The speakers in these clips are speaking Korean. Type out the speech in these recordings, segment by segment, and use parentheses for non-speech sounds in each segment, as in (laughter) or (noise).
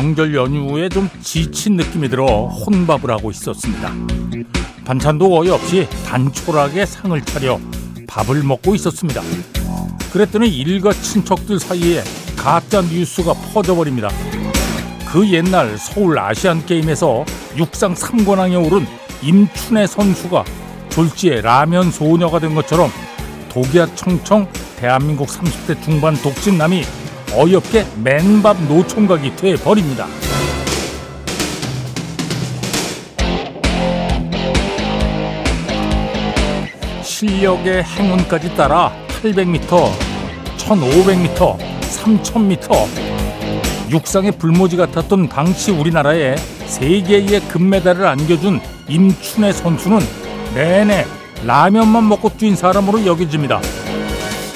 명절 연휴에 좀 지친 느낌이 들어 혼밥을 하고 있었습니다. 반찬도 거의 없이 단촐하게 상을 차려 밥을 먹고 있었습니다. 그랬더니 일가 친척들 사이에 가짜 뉴스가 퍼져버립니다. 그 옛날 서울 아시안 게임에서 육상 3관왕에 오른 임춘애 선수가 졸지에 라면 소녀가 된 것처럼 독야 청청 대한민국 30대 중반 독진남이 어이없게 맨밥 노총각이 돼 버립니다. 실력의 행운까지 따라 800m, 1500m, 3000m 육상의 불모지 같았던 당시 우리나라에 세 개의 금메달을 안겨준 임춘애 선수는 내내 라면만 먹고 뛴 사람으로 여겨집니다.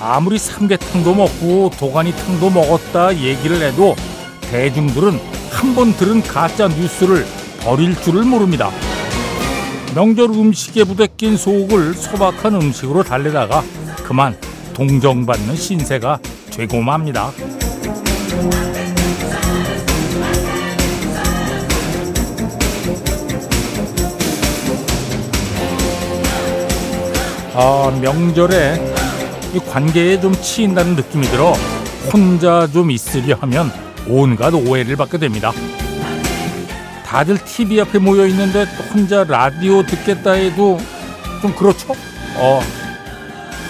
아무리 삼계탕도 먹고 도가니탕도 먹었다 얘기를 해도 대중들은 한 번 들은 가짜 뉴스를 버릴 줄을 모릅니다. 명절 음식에 부대낀 속을 소박한 음식으로 달래다가 그만 동정받는 신세가 되고 맙니다. 아, 명절에 이 관계에 좀 치인다는 느낌이 들어 혼자 좀 있으려 하면 온갖 오해를 받게 됩니다. 다들 TV 앞에 모여 있는데 혼자 라디오 듣겠다 해도 좀 그렇죠? 어,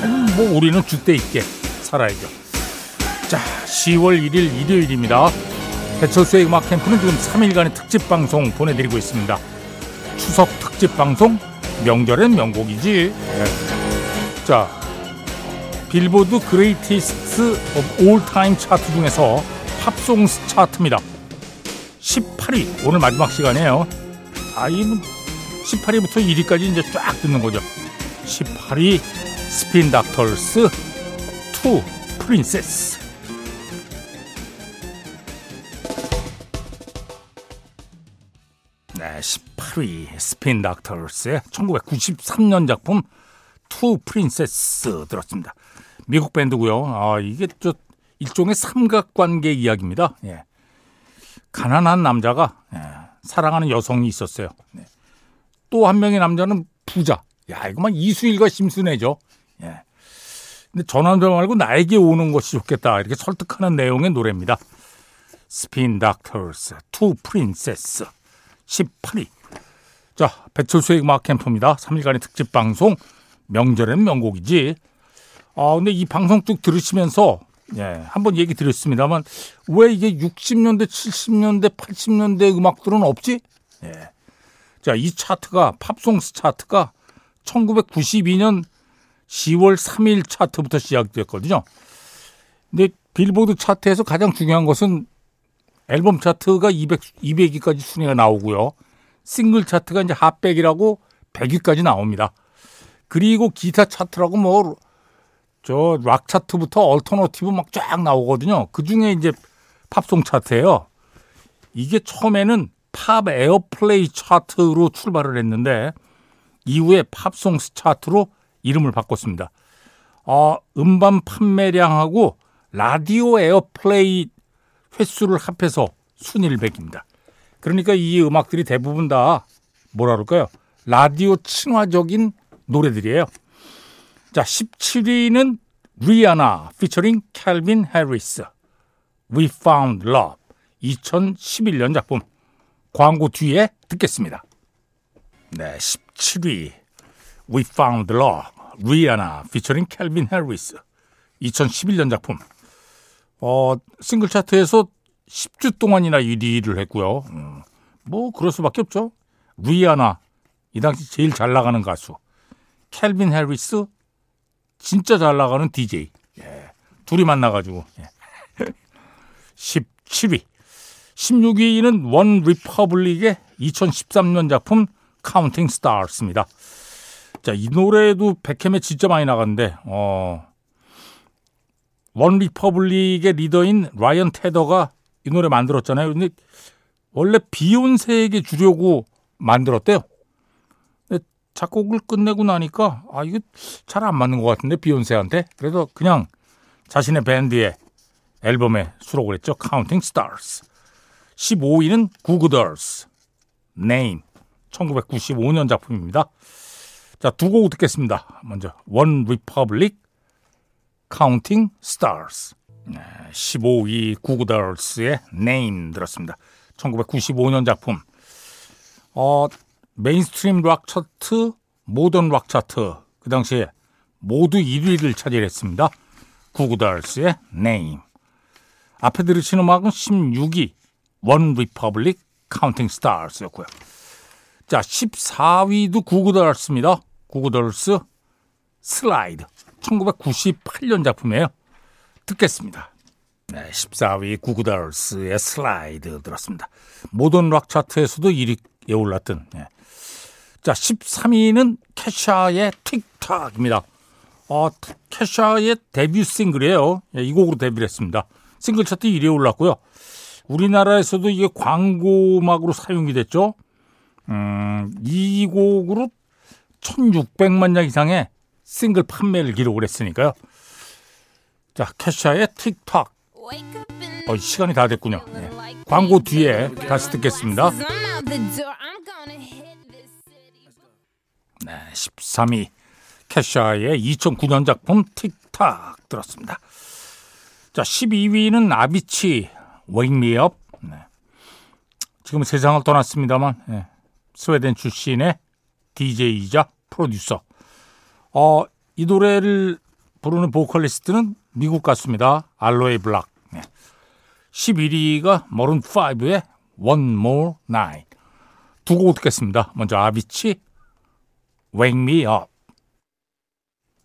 아니, 뭐 우리는 주대 있게 살아야죠. 자, 10월 1일 일요일입니다. 배철수의 음악 캠프는 지금 3일간의 특집 방송 보내드리고 있습니다. 추석 특집 방송 명절엔 명곡이지. 네. 자, 빌보드 Greatest of All Time 차트 중에서 Pop Songs 차트입니다. 18위 오늘 마지막 시간이에요. 아, 이 18위부터 1위까지 이제 쫙 듣는 거죠. 18위 스핀 닥터스 Two Princes 네, 18위 스핀 닥터스의 1993년 작품 Two Princes 들었습니다. 미국 밴드고요. 아, 이게 저 일종의 삼각관계 이야기입니다. 예. 가난한 남자가 예, 사랑하는 여성이 있었어요. 네. 또 한 명의 남자는 부자. 야, 이거만 이수일과 심순애죠. 예. 근데 저 남자 말고 나에게 오는 것이 좋겠다. 이렇게 설득하는 내용의 노래입니다. 스핀 닥터스 Two Princes 18위. 자, 배철수의 음악 캠프입니다. 3일간의 특집 방송 명절엔 명곡이지. 아, 근데 이 방송 쭉 들으시면서 예, 한번 얘기 드렸습니다만 왜 이게 60년대, 70년대, 80년대 음악들은 없지? 예. 자, 이 차트가 Pop Songs 차트가 1992년 10월 3일 차트부터 시작됐거든요. 근데 빌보드 차트에서 가장 중요한 것은 앨범 차트가 200, 200위까지 순위가 나오고요. 싱글 차트가 이제 핫백이라고 100위까지 나옵니다. 그리고 기타 차트라고 뭐, 저, 락 차트부터 alternative 막 쫙 나오거든요. 그 중에 이제 팝송 차트예요 이게 처음에는 팝 airplay 차트로 출발을 했는데, 이후에 Pop Songs 차트로 이름을 바꿨습니다. 어, 음반 판매량하고 라디오 airplay 횟수를 합해서 순위를 매깁니다. 그러니까 이 음악들이 대부분 다 뭐라 그럴까요? 라디오 친화적인 노래들이에요. 자, 17위는 리아나 피처링 캘빈 해리스 We Found Love 2011년 작품 광고 뒤에 듣겠습니다. 네, 17위 We Found Love 리아나 피처링 캘빈 해리스 2011년 작품 어, 싱글 차트에서 10주 동안이나 1위를 했고요. 음, 뭐 그럴 수밖에 없죠. 리아나 이 당시 제일 잘 나가는 가수 캘빈 해리스 진짜 잘 나가는 DJ 예, 둘이 만나가지고 예. (laughs) 17위 16위는 원 리퍼블릭의 2013년 작품 Counting Stars입니다. 자, 이 노래도 배캠에 진짜 많이 나갔는데 어, 원 리퍼블릭의 리더인 라이언 테더가 이 노래 만들었잖아요. 근데 원래 비욘세에게 주려고 만들었대요. 작곡을 끝내고 나니까 아 이거 잘 안 맞는 것 같은데 비욘세한테 그래서 그냥 자신의 밴드의 앨범에 수록을 했죠. Counting Stars 15위는 구구덜스 Name 1995년 작품입니다. 자, 두 곡 듣겠습니다. 먼저 원 리퍼블릭 Counting Stars 15위 구구덜스의 Name 들었습니다. 1995년 작품. 어, Mainstream Rock 차트, Modern Rock 차트 그 당시에 모두 1위를 차지했습니다. 구구덜스의 Name. 앞에 들으신 음악은 16위 원 리퍼블릭 Counting Stars였고요. 자, 14위도 구구덜스입니다. 구구덜스 슬라이드. 1998년 작품이에요. 듣겠습니다. 네, 14위 구구덜스의 슬라이드 들었습니다. Modern Rock 차트에서도 1위에 올랐던. 네. 자, 13위는 캐샤의 틱탁입니다. 어, 캐샤의 데뷔 싱글이에요. 네, 이 곡으로 데뷔를 했습니다. 싱글 차트 1위에 올랐고요. 우리나라에서도 이게 광고 음악으로 사용이 됐죠. 음, 이 곡으로 1600만 장 이상의 싱글 판매를 기록을 했으니까요. 자, 캐샤의 틱톡. 어, 시간이 다 됐군요. 네. 광고 뒤에 다시 듣겠습니다. 네, 13위 캐샤의 2009년 작품 틱탁 들었습니다. 자, 12위는 아비치 Wake. 네. 지금 세상을 떠났습니다만 네. 스웨덴 출신의 DJ이자 프로듀서. 어, 이 노래를 부르는 보컬리스트는 미국 가수입니다. 알로에 블락. 네. 11위가 머른5의 One More Night. 두곡 듣겠습니다. 먼저 아비치, Wake Me Up.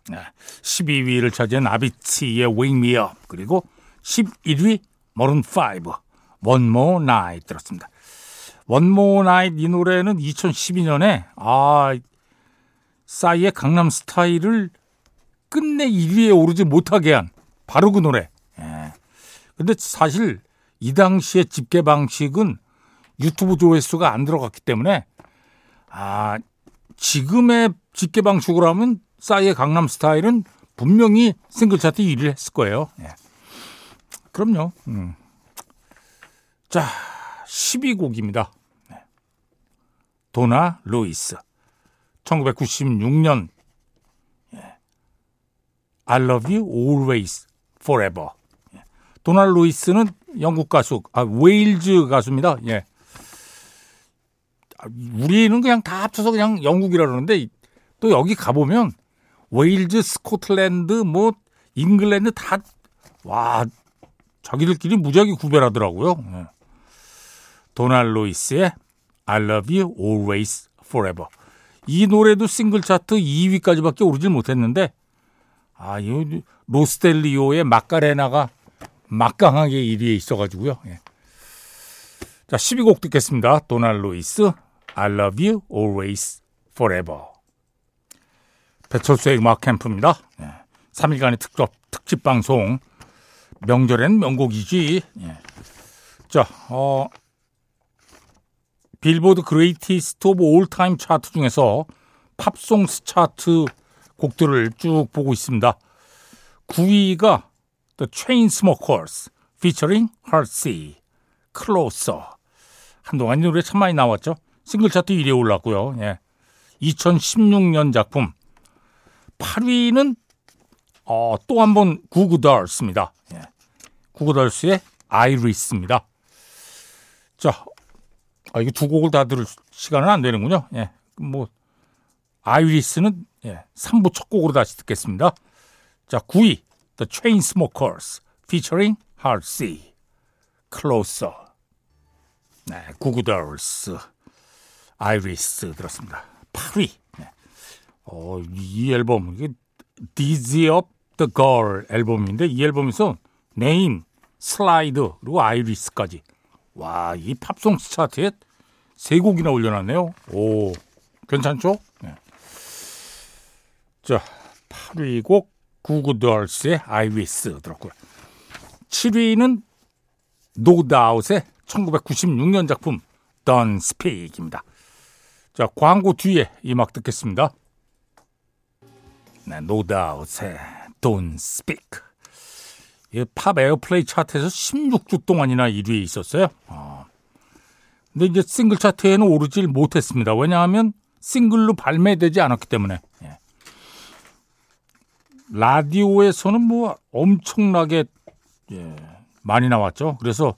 네. 12위를 차지한 아비치의 Wake Me Up. 그리고 11위 머른 5, One More Night 들었습니다. One More Night 이 노래는 2012년에 아 싸이의 강남 스타일을 끝내 1위에 오르지 못하게 한 바로 그 노래. 예. 근데 사실 이 당시의 집계 방식은 유튜브 조회수가 안 들어갔기 때문에 아 지금의 집계 방식으로 하면 싸이의 강남 스타일은 분명히 싱글 차트 1위를 했을 거예요. 예. 그럼요. 음. 자, 12곡입니다. 도나 루이스. 1996년 I love you always forever. 도나 루이스는 영국 가수, 아, 웨일즈 가수입니다. 예. 우리는 그냥 다 합쳐서 그냥 영국이라 그러는데 또 여기 가보면 웨일즈, 스코틀랜드, 뭐 잉글랜드 다 와, 자기들끼리 무지하게 구별하더라고요. 예. 도나 루이스의 I love you always forever. 이 노래도 싱글 차트 2위까지밖에 오르질 못했는데 아, 이 로스텔리오의 마카레나가 막강하게 1위에 있어가지고요. 예. 자, 12곡 듣겠습니다. 도날 로이스, I love you always forever. 배철수의 음악 캠프입니다. 예. 3일간의 특집, 특집 방송. 명절엔 명곡이지. 예. 자, 어, 빌보드 Greatest of All Time 차트 중에서 Pop Songs 차트 곡들을 쭉 보고 있습니다. 9위가 The Chainsmokers featuring Halsey, Closer. 한동안 이 노래 참 많이 나왔죠. 싱글 차트 1위에 올랐고요. 예. 2016년 작품 8위는 어, 또 한 번 Goo Goo Dolls입니다. 예. 구구덜스의 아이리스입니다. 자, 아, 이게 두 곡을 다 들을 시간은 안 되는군요. 예. 뭐, Iris는 예, 3부 첫 곡으로 다시 듣겠습니다. 자, 9위, The Chainsmokers, featuring Halsey, Closer. 네, Goo Goo Dolls, Iris 들었습니다. 8위. 네. 어, 이 앨범, 이게 Dizzy Up the Girl 앨범인데 이 앨범에서 Name, Slide, 그리고 Iris까지 와, 이 Pop Songs 차트에 세 곡이나 올려놨네요. 오, 괜찮죠? 네. 자, 8위 곡 Iris 들었고요. 7위는 노다웃의 1996년 작품 Don't Speak입니다. 자, 광고 뒤에 이 음악 듣겠습니다. 네, Don't Speak. Pop Airplay 차트에서 16주 동안이나 1위에 있었어요. 어. 근데 이제 싱글 차트에는 오르질 못했습니다. 왜냐하면 싱글로 발매되지 않았기 때문에. 예. 라디오에서는 뭐 엄청나게 예, 많이 나왔죠. 그래서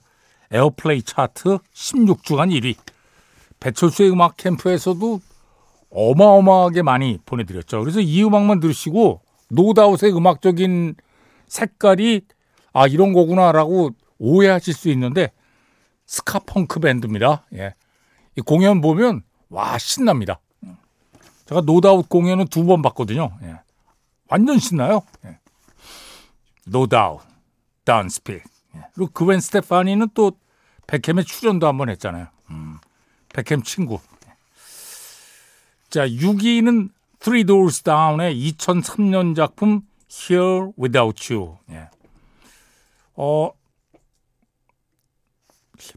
Airplay 차트 16주간 1위. 배철수의 음악 캠프에서도 어마어마하게 많이 보내드렸죠. 그래서 이 음악만 들으시고 노다웃의 음악적인 색깔이 아 이런 거구나라고 오해하실 수 있는데 ska punk 밴드입니다. 예. 이 공연 보면 와 신납니다. 제가 No Doubt 공연은 두 번 봤거든요. 예. 완전 신나요. 예. 노다웃, 다운스픽. 예. 그리고 그웬 스테파니는 또 백햄에 출연도 한번 했잖아요. 음. 백햄 친구. 예. 자, 6위는 Three Doors Down의 2003년 작품 Here Without You. 예. 어,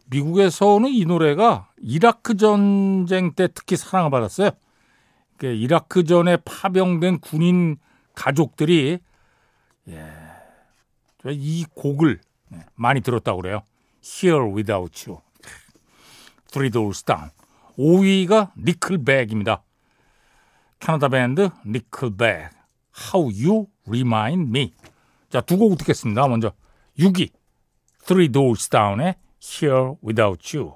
미국에서는 이 노래가 이라크 전쟁 때 특히 사랑을 받았어요. 이라크 전에 파병된 군인 가족들이 예, 이 곡을 예, 많이 들었다고 그래요. Here Without You. Three Doors Down. 5위가 니클백입니다. 캐나다 밴드 니클백. How You Remind Me. 자, 두 곡 듣겠습니다. 먼저 6위 Three Doors Down의 Here Without You.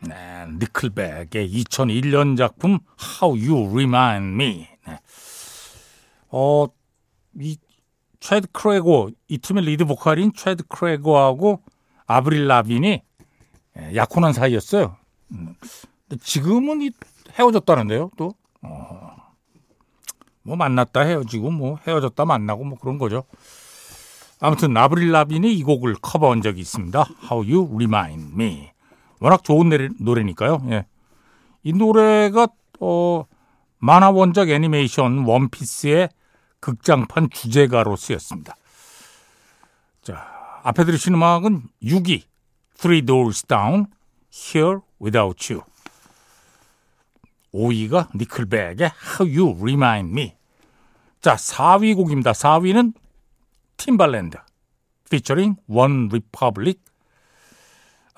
네, 니클백의 2001년 작품 How You Remind Me. 네. 어, 이 채드 크로거 이 팀의 리드 보컬인 채드 크로거하고 아브릴 라빈이 예, 약혼한 사이였어요. 음, 지금은 이 헤어졌다는데요, 또. 어, 뭐 만났다 헤어지고 뭐 헤어졌다 만나고 뭐 그런 거죠. 아무튼 아브릴 라빈이 이 곡을 커버한 적이 있습니다. How You Remind Me. 워낙 좋은 노래, 니까요 예. 이 노래가 어, 만화 원작 애니메이션 원피스의 극장판 주제가로 쓰였습니다. 자, 앞에 들으신 음악은 6위 Three Doors Down, Here Without You. 5위가 니클백의 How You Remind Me. 자, 4위 곡입니다. 4위는 팀발랜드 featuring One Republic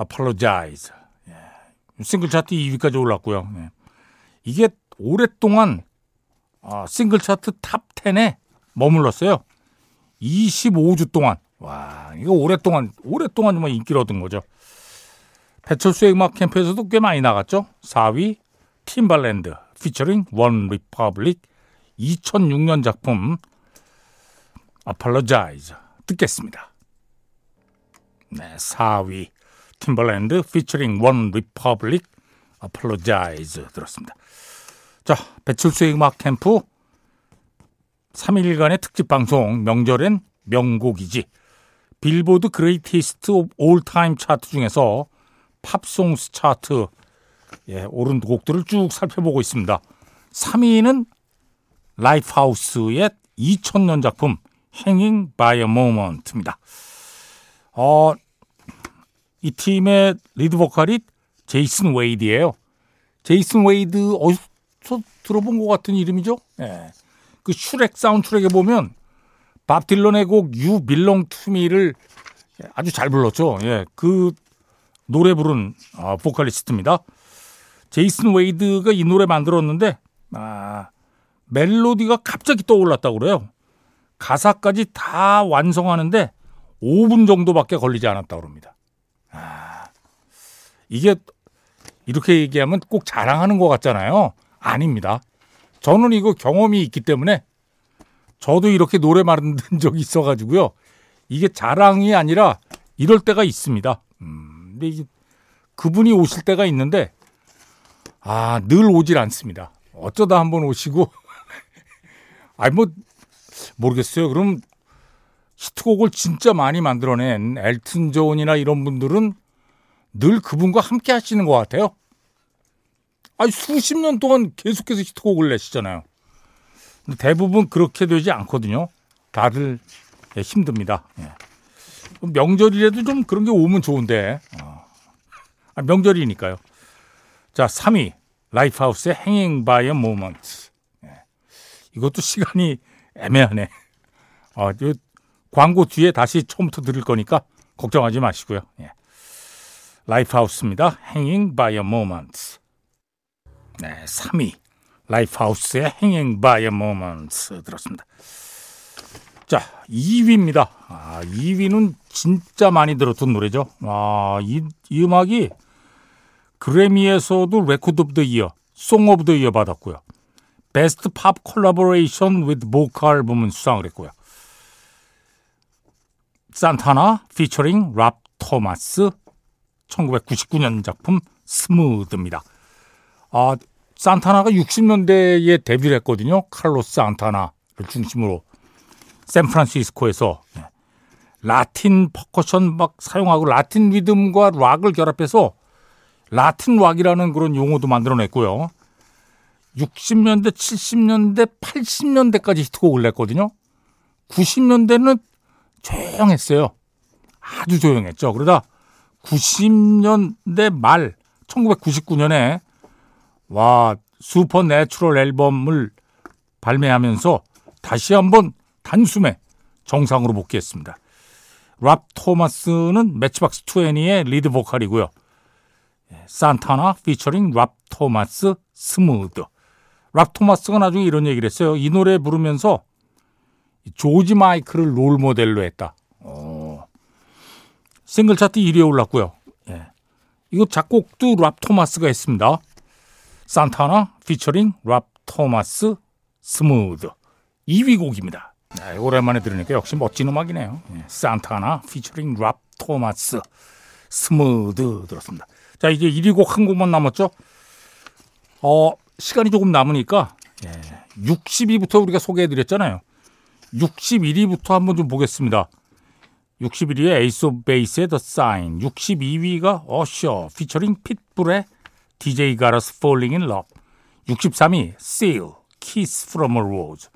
Apologize. 예. 싱글 차트 2위까지 올랐고요. 예. 이게 오랫동안 아, 싱글 차트 Top 10에 머물렀어요. 25주 동안. 와, 이거 오랫동안 오랫동안 정말 인기를 얻은 거죠. 배철수의 음악 캠프에서도 꽤 많이 나갔죠. 4위 Timbaland featuring One Republic 2006년 작품 Apologize 듣겠습니다. 네, 4위 Timbaland featuring One Republic Apologize 들었습니다. 자, 배철수의 음악 캠프 3일간의 특집 방송 명절엔 명곡이지 빌보드 Greatest All Time 차트 중에서 Pop Songs 차트 예, 오른 곡들을 쭉 살펴보고 있습니다. 3위는 Lifehouse의 2000년 작품 Hanging by a Moment입니다. 어, 이 팀의 리드 보컬이 제이슨 웨이드예요. 제이슨 웨이드 어디서 들어본 것 같은 이름이죠? 예. 그 슈렉 사운드트랙에 보면 밥 딜런의 곡 Belong to Me를 아주 잘 불렀죠. 예. 그 노래 부른 어, 보컬리스트입니다. 제이슨 웨이드가 이 노래 만들었는데 아, 멜로디가 갑자기 떠올랐다고 그래요. 가사까지 다 완성하는데 5분 정도밖에 걸리지 않았다고 합니다. 아, 이게 이렇게 얘기하면 꼭 자랑하는 것 같잖아요. 아닙니다. 저는 이거 경험이 있기 때문에 저도 이렇게 노래 만든 (laughs) 적이 있어가지고요. 이게 자랑이 아니라 이럴 때가 있습니다. 음, 근데 이제 그분이 오실 때가 있는데 아, 늘 오질 않습니다. 어쩌다 한번 오시고 (laughs) 아니 뭐 모르겠어요. 그럼 히트곡을 진짜 많이 만들어낸 엘튼 존이나 이런 분들은 늘 그분과 함께 하시는 것 같아요. 아니 수십 년 동안 계속해서 히트곡을 내시잖아요. 대부분 그렇게 되지 않거든요. 다들 예, 힘듭니다. 예. 명절이라도 좀 그런 게 오면 좋은데 어. 아, 명절이니까요. 자 3위 Lifehouse의 by a Moment. 예. 이것도 시간이 애매하네. 어, 광고 뒤에 다시 처음부터 들을 거니까 걱정하지 마시고요. 예. Lifehouse입니다. Hanging by a Moment. 네, 3위. Lifehouse의 by a Moment 들었습니다. 자, 2위입니다. 아, 2위는 진짜 많이 들었던 노래죠. 아, 이, 이 음악이 그래미에서도 Record of the Year, Song of the Year 받았고요. Best Pop Collaboration with Vocal 부문 수상을 했고요. 산타나 피처링 랍 토마스 1999년 작품 Smooth입니다. 아, 산타나가 60년대에 데뷔를 했거든요. 칼로스 산타나를 중심으로 샌프란시스코에서 네. 라틴 퍼커션 막 사용하고 라틴 리듬과 락을 결합해서 라틴 락이라는 그런 용어도 만들어냈고요. 60년대, 70년대, 80년대까지 히트곡을 냈거든요. 90년대는 조용했어요. 아주 조용했죠. 그러다 90년대 말 1999년에 와 Supernatural 앨범을 발매하면서 다시 한번 단숨에 정상으로 복귀했습니다. 랍 토마스는 Matchbox 20의 리드 보컬이고요. 예, 산타나 피처링 랍 토마스 Smooth. 랍 토마스가 나중에 이런 얘기를 했어요. 이 노래 부르면서 조지 마이클을 롤 모델로 했다. 어. 싱글 차트 1위에 올랐고요. 예. 이거 작곡도 랍 토마스가 했습니다. 산타나 피처링 랍 토마스 Smooth 2위 곡입니다. 네, 오랜만에 들으니까 역시 멋진 음악이네요. 예. 산타나 피처링 랍 토마스 Smooth 들었습니다. 자 이제 1위 곡 한 곡만 남았죠. 어 시간이 조금 남으니까 예. 60위부터 우리가 소개해드렸잖아요. 61위부터 한번 좀 보겠습니다. 61위에 에이스 오브 베이스의 The Sign, 62위가 어셔 피처링 핏불의 DJ Got Us Fallin' in Love, 63위 Seal, Kiss from a Rose,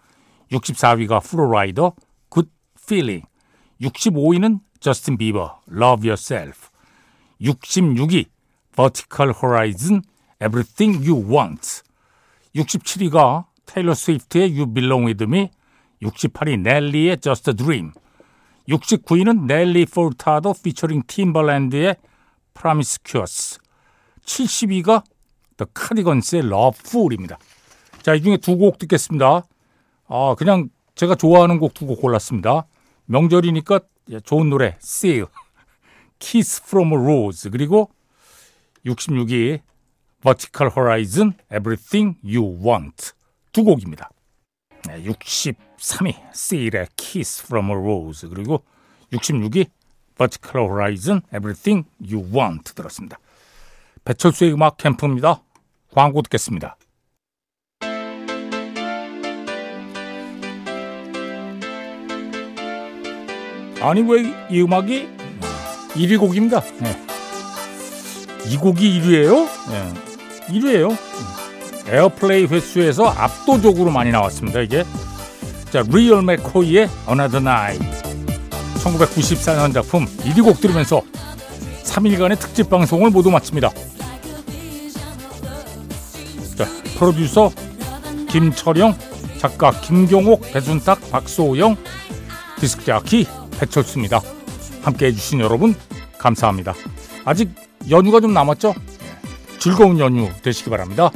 64위가 Flo Rida, Good Feeling, 65위는 저스틴 비버, Love Yourself, 66위 Vertical Horizon, Everything You Want, 67위가 테일러 스위프트의 You Belong With Me, 68위 넬리의 Just a Dream, 69위는 넬리 폴타도 피처링 팀벌랜드의 Promiscuous, 70위가 The Cardigans의 Love Fool입니다. 자, 이 중에 두 곡 듣겠습니다. 아, 그냥 제가 좋아하는 곡 두 곡 골랐습니다. 명절이니까 좋은 노래, Seal, Kiss from a Rose, 그리고 66위 Vertical Horizon, Everything You Want 두 곡입니다. 63위 Seal의 Kiss from a Rose 그리고 66위 Vertical Horizon, Everything You Want 들었습니다. 배철수의 음악 캠프입니다. 광고 듣겠습니다. 아니 왜 이 음악이 1위 곡입니다. 네. 이 곡이 1위예요? 네. 1위예요. 에어플레이 횟수에서 압도적으로 많이 나왔습니다. 이게 자 리얼 맥코이의 Another Night 1994년 작품 1위 곡 들으면서 3일간의 특집 방송을 모두 마칩니다. 프로듀서 김철영, 작가 김경옥, 배순탁, 박소영, 디스크 자키 배철수입니다. 함께해 주신 여러분 감사합니다. 아직 연휴가 좀 남았죠? 즐거운 연휴 되시기 바랍니다.